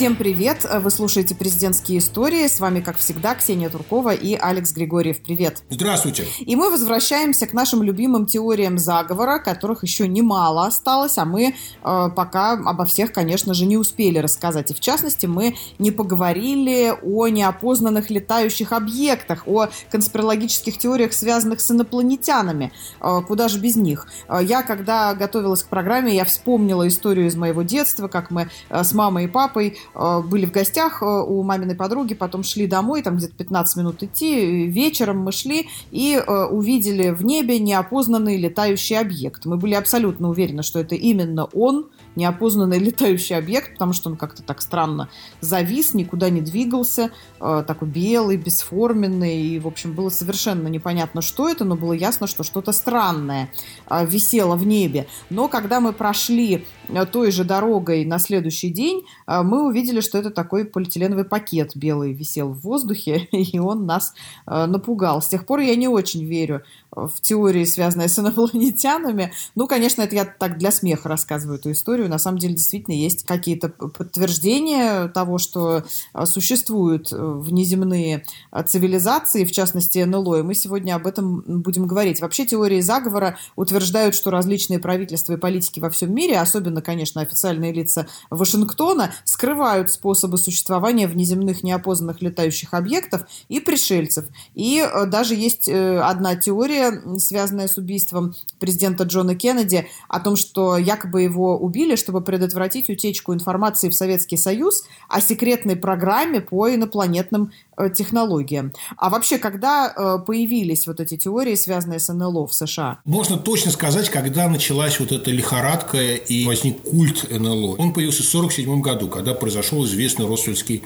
Всем привет! Вы слушаете «Президентские истории». С вами, как всегда, Ксения Туркова и Алекс Григорьев. Привет! Здравствуйте! И мы возвращаемся к нашим любимым теориям заговора, которых еще немало осталось, а мы э, пока обо всех, конечно же, не успели рассказать. И в частности, мы не поговорили о неопознанных летающих объектах, о конспирологических теориях, связанных с инопланетянами. Э, куда же без них? Э, я, когда готовилась к программе, я вспомнила историю из моего детства, как мы э, с мамой и папой были в гостях э, у маминой подруги, потом шли домой, там где-то 15 минут идти, вечером мы шли и э, увидели в небе неопознанный летающий объект. Мы были абсолютно уверены, что это именно он, неопознанный летающий объект, потому что он как-то так странно завис, никуда не двигался, э, такой белый, бесформенный, и, в общем, было совершенно непонятно, что это, но было ясно, что что-то странное э, висело в небе. Но когда мы прошли э, той же дорогой на следующий день, э, мы увидели, что это такой полиэтиленовый пакет белый висел в воздухе, и он нас э, напугал. С тех пор я не очень верю в теории, связанные с инопланетянами. Ну, конечно, это я так для смеха рассказываю эту историю. На самом деле, действительно, есть какие-то подтверждения того, что существуют э, внеземные цивилизации, в частности, НЛО, и мы сегодня об этом будем говорить. Вообще, теории заговора утверждают, что различные правительства и политики во всем мире, особенно, конечно, официальные лица Вашингтона, скрывают способы существования внеземных неопознанных летающих объектов и пришельцев. И э, даже есть э, одна теория, связанная с убийством президента Джона Кеннеди, о том, что якобы его убили, чтобы предотвратить утечку информации в Советский Союз о секретной программе по инопланетным технологиям. А вообще, когда э, появились вот эти теории, связанные с НЛО в США? Можно точно сказать, когда началась вот эта лихорадка и возник культ НЛО. Он появился в 1947 году, когда произошел известный Росвельский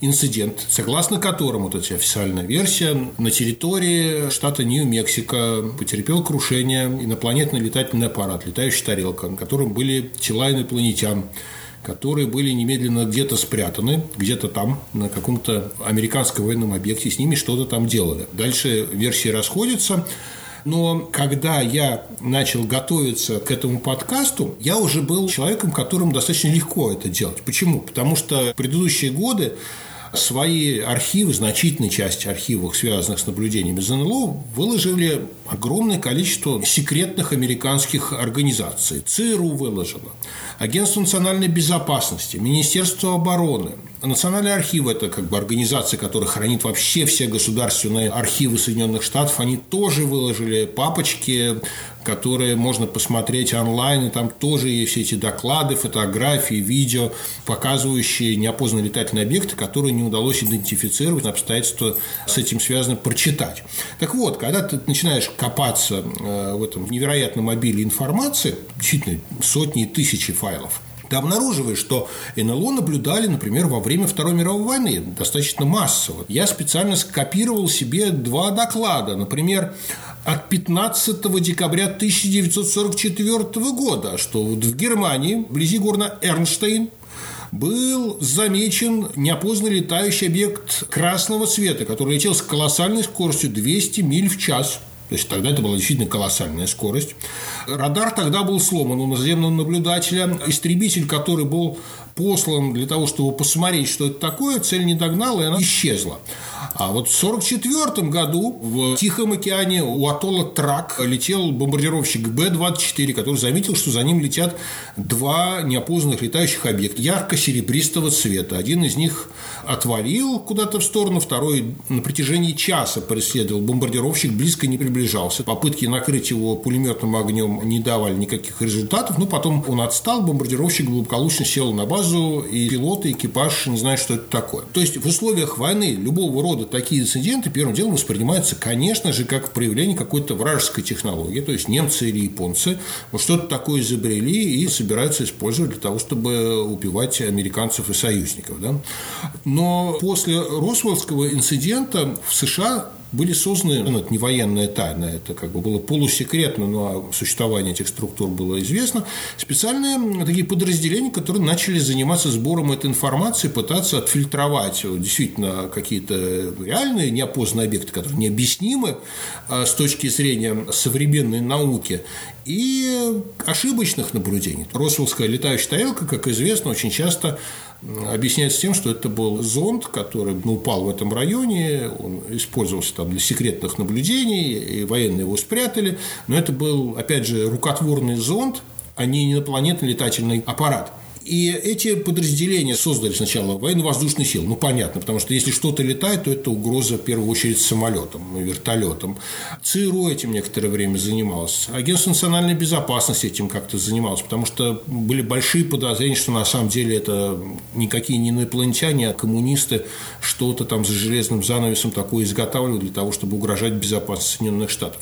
инцидент, согласно которому, вот эта официальная версия, на территории штата Нью-Мексико потерпел крушение инопланетный летательный аппарат, летающая тарелка, на котором были тела инопланетян которые были немедленно где-то спрятаны, где-то там, на каком-то американском военном объекте, с ними что-то там делали. Дальше версии расходятся. Но когда я начал готовиться к этому подкасту, я уже был человеком, которым достаточно легко это делать. Почему? Потому что предыдущие годы свои архивы, значительной части архивов, связанных с наблюдениями за НЛО, выложили огромное количество секретных американских организаций. ЦРУ выложила, Агентство национальной безопасности, Министерство обороны, Национальные архивы – это как бы организация, которая хранит вообще все государственные архивы Соединенных Штатов. Они тоже выложили папочки которые можно посмотреть онлайн, и там тоже есть все эти доклады, фотографии, видео, показывающие неопознанные летательные объекты, которые не удалось идентифицировать, обстоятельства с этим связаны, прочитать. Так вот, когда ты начинаешь копаться э, в этом невероятном обилии информации, действительно сотни и тысячи файлов, ты обнаруживаешь, что НЛО наблюдали, например, во время Второй мировой войны достаточно массово. Я специально скопировал себе два доклада. Например, от 15 декабря 1944 года, что в Германии, вблизи города Эрнштейн, был замечен неопознанный летающий объект красного цвета, который летел с колоссальной скоростью 200 миль в час. То есть тогда это была действительно колоссальная скорость. Радар тогда был сломан у наземного наблюдателя. Истребитель, который был послан для того, чтобы посмотреть, что это такое, цель не догнала, и она исчезла. А вот в 1944 году в Тихом океане у атолла Трак летел бомбардировщик Б-24, который заметил, что за ним летят два неопознанных летающих объекта ярко-серебристого цвета. Один из них отвалил куда-то в сторону, второй на протяжении часа преследовал бомбардировщик, близко не приближался. Попытки накрыть его пулеметным огнем не давали никаких результатов, но потом он отстал, бомбардировщик благополучно сел на базу, и пилот, и экипаж не знают, что это такое. То есть в условиях войны любого рода такие инциденты первым делом воспринимаются, конечно же, как проявление какой-то вражеской технологии, то есть немцы или японцы вот что-то такое изобрели и собираются использовать для того, чтобы убивать американцев и союзников. Да? Но после Росвеллского инцидента в США были созданы, ну, это не военная тайна, это как бы было полусекретно, но существование этих структур было известно, специальные такие подразделения, которые начали заниматься сбором этой информации, пытаться отфильтровать действительно какие-то реальные неопознанные объекты, которые необъяснимы а, с точки зрения современной науки, и ошибочных наблюдений. Росвеллская летающая тарелка, как известно, очень часто объясняется тем, что это был зонд, который ну, упал в этом районе, он использовался там для секретных наблюдений, и военные его спрятали, но это был, опять же, рукотворный зонд, а не инопланетный летательный аппарат – и эти подразделения создали сначала военно-воздушные силы. Ну, понятно, потому что если что-то летает, то это угроза, в первую очередь, самолетом, вертолетом. ЦРУ этим некоторое время занималось. Агентство национальной безопасности этим как-то занималось, потому что были большие подозрения, что на самом деле это никакие не инопланетяне, а коммунисты что-то там за железным занавесом такое изготавливают для того, чтобы угрожать безопасности Соединенных Штатов.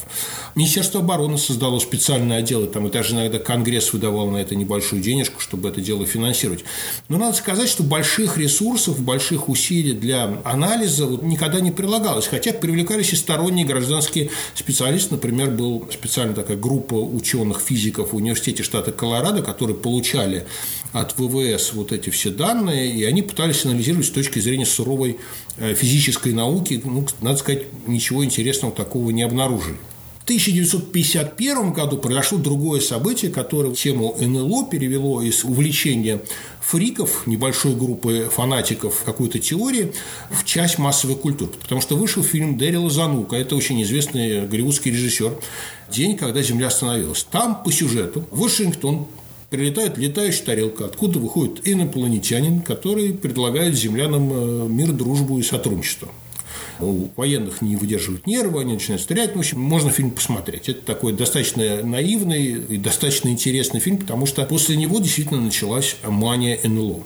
Министерство обороны создало специальное отдел, там и даже иногда Конгресс выдавал на это небольшую денежку, чтобы это дело финансировать. Но надо сказать, что больших ресурсов, больших усилий для анализа вот никогда не прилагалось, хотя привлекались и сторонние гражданские специалисты. Например, был специальная такая группа ученых-физиков в университете штата Колорадо, которые получали от ВВС вот эти все данные, и они пытались анализировать с точки зрения суровой э, физической науки. Ну, надо сказать, ничего интересного такого не обнаружили. В 1951 году произошло другое событие, которое тему НЛО перевело из увлечения фриков, небольшой группы фанатиков какой-то теории, в часть массовой культуры. Потому что вышел фильм Дэрила Занука, это очень известный голливудский режиссер, «День, когда Земля остановилась». Там по сюжету Вашингтон прилетает летающая тарелка, откуда выходит инопланетянин, который предлагает землянам э, мир, дружбу и сотрудничество у военных не выдерживают нервы, они начинают стрелять. В общем, можно фильм посмотреть. Это такой достаточно наивный и достаточно интересный фильм, потому что после него действительно началась мания НЛО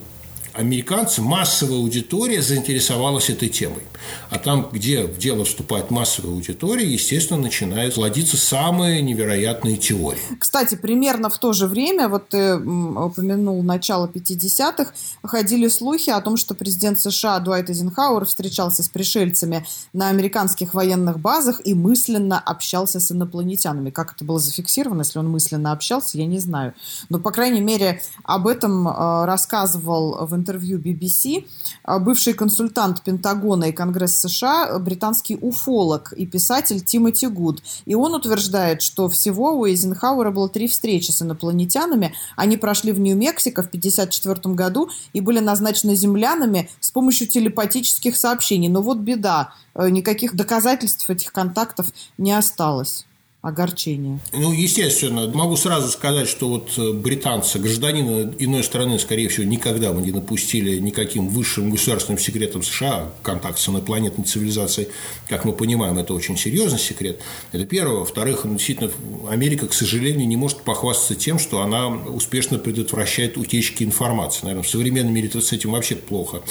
американцы, массовая аудитория заинтересовалась этой темой. А там, где в дело вступает массовая аудитория, естественно, начинают плодиться самые невероятные теории. Кстати, примерно в то же время, вот ты упомянул начало 50-х, ходили слухи о том, что президент США Дуайт Эйзенхауэр встречался с пришельцами на американских военных базах и мысленно общался с инопланетянами. Как это было зафиксировано, если он мысленно общался, я не знаю. Но, по крайней мере, об этом э, рассказывал в интернете интервью BBC а, бывший консультант Пентагона и Конгресса США, британский уфолог и писатель Тимоти Гуд. И он утверждает, что всего у Эйзенхауэра было три встречи с инопланетянами. Они прошли в Нью-Мексико в 1954 году и были назначены землянами с помощью телепатических сообщений. Но вот беда, э, никаких доказательств этих контактов не осталось огорчение? Ну, естественно. Могу сразу сказать, что вот э, британцы, гражданина иной страны, скорее всего, никогда бы не напустили никаким высшим государственным секретом США, контакт с инопланетной цивилизацией, как мы понимаем, это очень серьезный секрет. Это первое. Во-вторых, ну, действительно, Америка, к сожалению, не может похвастаться тем, что она успешно предотвращает утечки информации. Наверное, в современном мире с этим вообще плохо.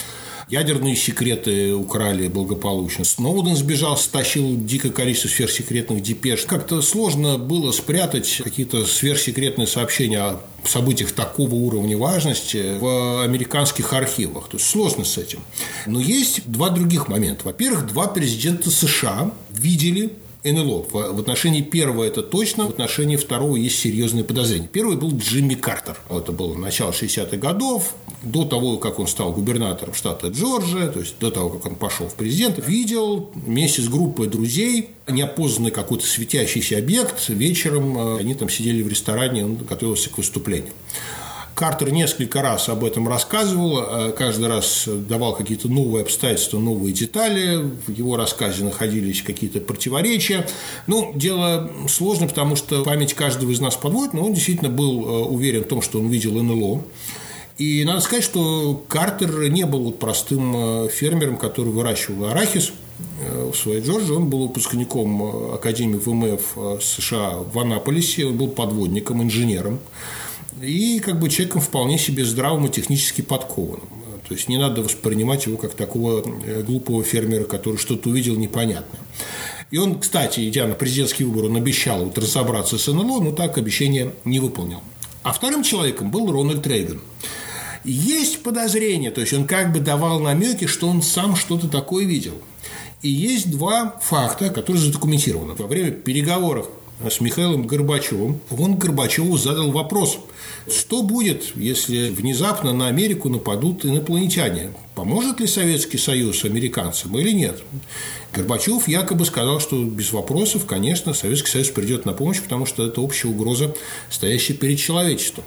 Ядерные секреты украли благополучно. Сноуден сбежал, стащил дикое количество сверхсекретных депеш. Как-то сложно было спрятать какие-то сверхсекретные сообщения о событиях такого уровня важности в американских архивах. То есть сложно с этим. Но есть два других момента. Во-первых, два президента США видели НЛО. В отношении первого это точно, в отношении второго есть серьезные подозрения. Первый был Джимми Картер. Это было начало 60-х годов, до того, как он стал губернатором штата Джорджия, то есть до того, как он пошел в президент, видел вместе с группой друзей неопознанный какой-то светящийся объект. Вечером э, они там сидели в ресторане, он готовился к выступлению. Картер несколько раз об этом рассказывал, э, каждый раз давал какие-то новые обстоятельства, новые детали, в его рассказе находились какие-то противоречия. Ну, дело сложно, потому что память каждого из нас подводит, но он действительно был э, уверен в том, что он видел НЛО. И надо сказать, что Картер не был простым э, фермером, который выращивал арахис в своей Джорджии. Он был выпускником Академии ВМФ США в Анаполисе, он был подводником, инженером и как бы человеком вполне себе здравым и технически подкованным. То есть не надо воспринимать его как такого э, глупого фермера, который что-то увидел непонятное. И он, кстати, идя на президентский выбор, он обещал вот разобраться с НЛО, но так обещание не выполнил. А вторым человеком был Рональд Рейган. Есть подозрение, то есть он как бы давал намеки, что он сам что-то такое видел. И есть два факта, которые задокументированы. Во время переговоров с Михаилом Горбачевым, он Горбачеву задал вопрос, что будет, если внезапно на Америку нападут инопланетяне? Поможет ли Советский Союз американцам или нет? Горбачев якобы сказал, что без вопросов, конечно, Советский Союз придет на помощь, потому что это общая угроза, стоящая перед человечеством.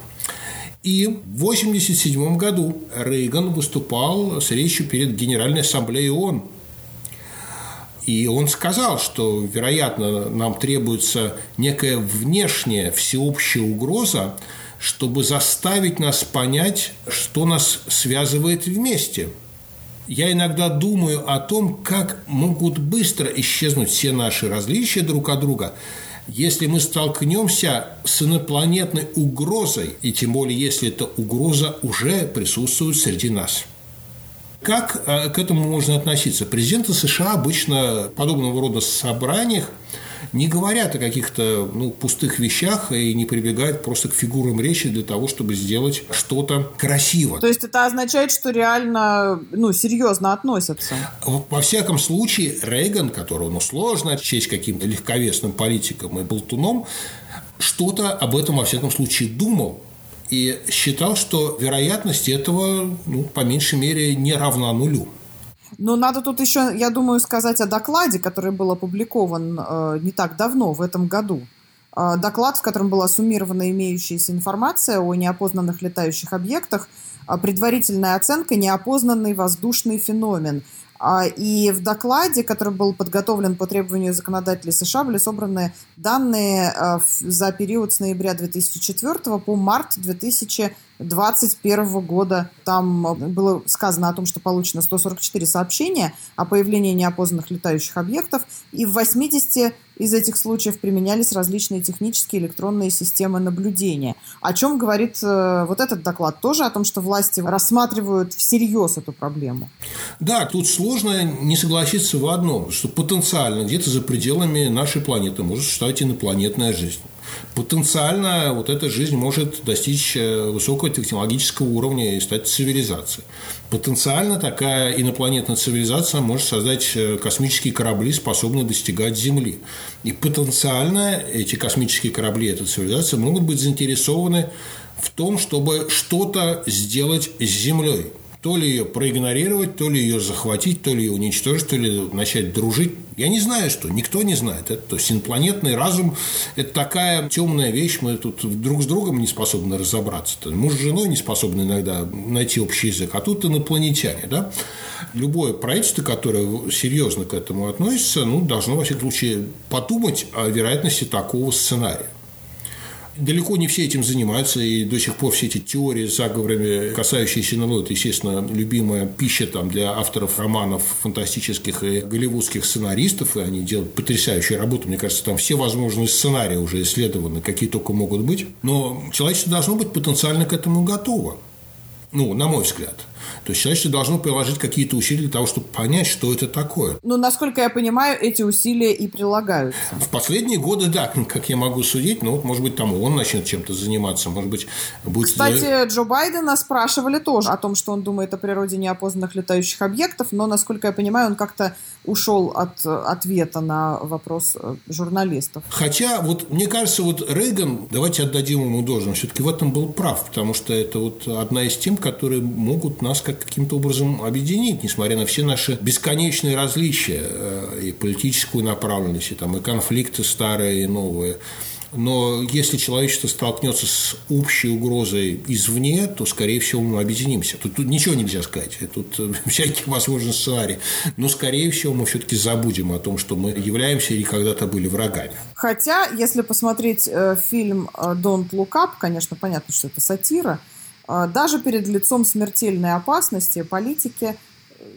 И в 1987 году Рейган выступал с речью перед Генеральной Ассамблеей ООН. И он сказал, что, вероятно, нам требуется некая внешняя всеобщая угроза, чтобы заставить нас понять, что нас связывает вместе. Я иногда думаю о том, как могут быстро исчезнуть все наши различия друг от друга, если мы столкнемся с инопланетной угрозой, и тем более, если эта угроза уже присутствует среди нас. Как э, к этому можно относиться? Президенты США обычно подобного рода собраниях не говорят о каких-то ну, пустых вещах и не прибегают просто к фигурам речи для того, чтобы сделать что-то красиво. То есть это означает, что реально ну, серьезно относятся? Во всяком случае, Рейган, которого ну, сложно отчесть каким-то легковесным политиком и болтуном, что-то об этом, во всяком случае, думал и считал, что вероятность этого, ну, по меньшей мере, не равна нулю. Но надо тут еще, я думаю, сказать о докладе, который был опубликован э, не так давно, в этом году. Э, доклад, в котором была суммирована имеющаяся информация о неопознанных летающих объектах, э, предварительная оценка «Неопознанный воздушный феномен». А, и в докладе, который был подготовлен по требованию законодателей США, были собраны данные э, за период с ноября 2004 по март 2000 2021 года. Там э, было сказано о том, что получено 144 сообщения о появлении неопознанных летающих объектов, и в 80 из этих случаев применялись различные технические электронные системы наблюдения. О чем говорит э, вот этот доклад? Тоже о том, что власти рассматривают всерьез эту проблему. Да, тут сложно не согласиться в одном, что потенциально где-то за пределами нашей планеты может существовать инопланетная жизнь потенциально вот эта жизнь может достичь э, высокого технологического уровня и стать цивилизацией. Потенциально такая инопланетная цивилизация может создать э, космические корабли, способные достигать Земли. И потенциально эти космические корабли, эта цивилизация могут быть заинтересованы в том, чтобы что-то сделать с Землей то ли ее проигнорировать, то ли ее захватить, то ли ее уничтожить, то ли начать дружить. Я не знаю, что. Никто не знает. Это, то есть инопланетный разум – это такая темная вещь. Мы тут друг с другом не способны разобраться. Муж с женой не способны иногда найти общий язык. А тут инопланетяне. Да? Любое правительство, которое серьезно к этому относится, ну, должно, во всяком случае, подумать о вероятности такого сценария. Далеко не все этим занимаются, и до сих пор все эти теории с заговорами, касающиеся НЛО, это, естественно, любимая пища там, для авторов романов фантастических и голливудских сценаристов, и они делают потрясающую работу. Мне кажется, там все возможные сценарии уже исследованы, какие только могут быть. Но человечество должно быть потенциально к этому готово. Ну, на мой взгляд. То есть человечество должно приложить какие-то усилия для того, чтобы понять, что это такое. Ну, насколько я понимаю, эти усилия и прилагаются. В последние годы, да, как я могу судить, ну, может быть, там он начнет чем-то заниматься, может быть, будет... Кстати, Джо Байдена спрашивали тоже о том, что он думает о природе неопознанных летающих объектов, но, насколько я понимаю, он как-то ушел от ответа на вопрос э, журналистов. Хотя, вот мне кажется, вот Рейган, давайте отдадим ему должное, все-таки в этом был прав, потому что это вот одна из тем, которые могут нас как каким-то образом объединить, несмотря на все наши бесконечные различия э, и политическую направленность, и, там, и конфликты старые и новые. Но если человечество столкнется с общей угрозой извне, то, скорее всего, мы объединимся. Тут, тут ничего нельзя сказать. Тут э, всякие возможны сценарии. Но, скорее всего, мы все-таки забудем о том, что мы являемся или когда-то были врагами. Хотя, если посмотреть э, фильм «Don't Look Up», конечно, понятно, что это сатира, даже перед лицом смертельной опасности политики –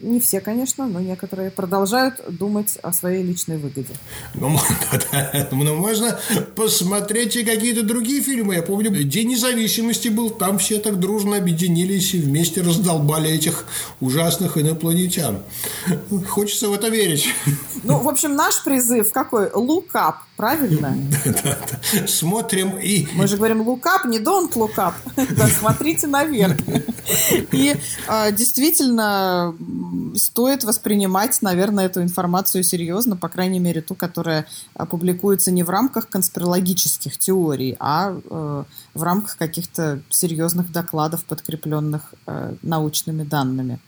не все, конечно, но некоторые продолжают думать о своей личной выгоде. Ну, ну можно посмотреть и какие-то другие фильмы. Я помню, День независимости был, там все так дружно объединились и вместе раздолбали этих ужасных инопланетян. Хочется в это верить. Ну, в общем, наш призыв какой? Look up, правильно? Смотрим и... Мы же говорим look up, не don't look up. Да, смотрите наверх. И а, действительно, стоит воспринимать, наверное, эту информацию серьезно, по крайней мере, ту, которая публикуется не в рамках конспирологических теорий, а э, в рамках каких-то серьезных докладов, подкрепленных э, научными данными.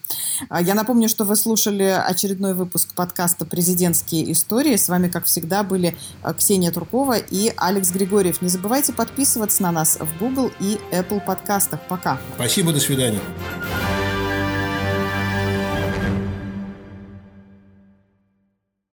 А я напомню, что вы слушали очередной выпуск подкаста «Президентские истории». С вами, как всегда, были э, Ксения Туркова и Алекс Григорьев. Не забывайте подписываться на нас в Google и Apple подкастах. Пока. Спасибо, до свидания.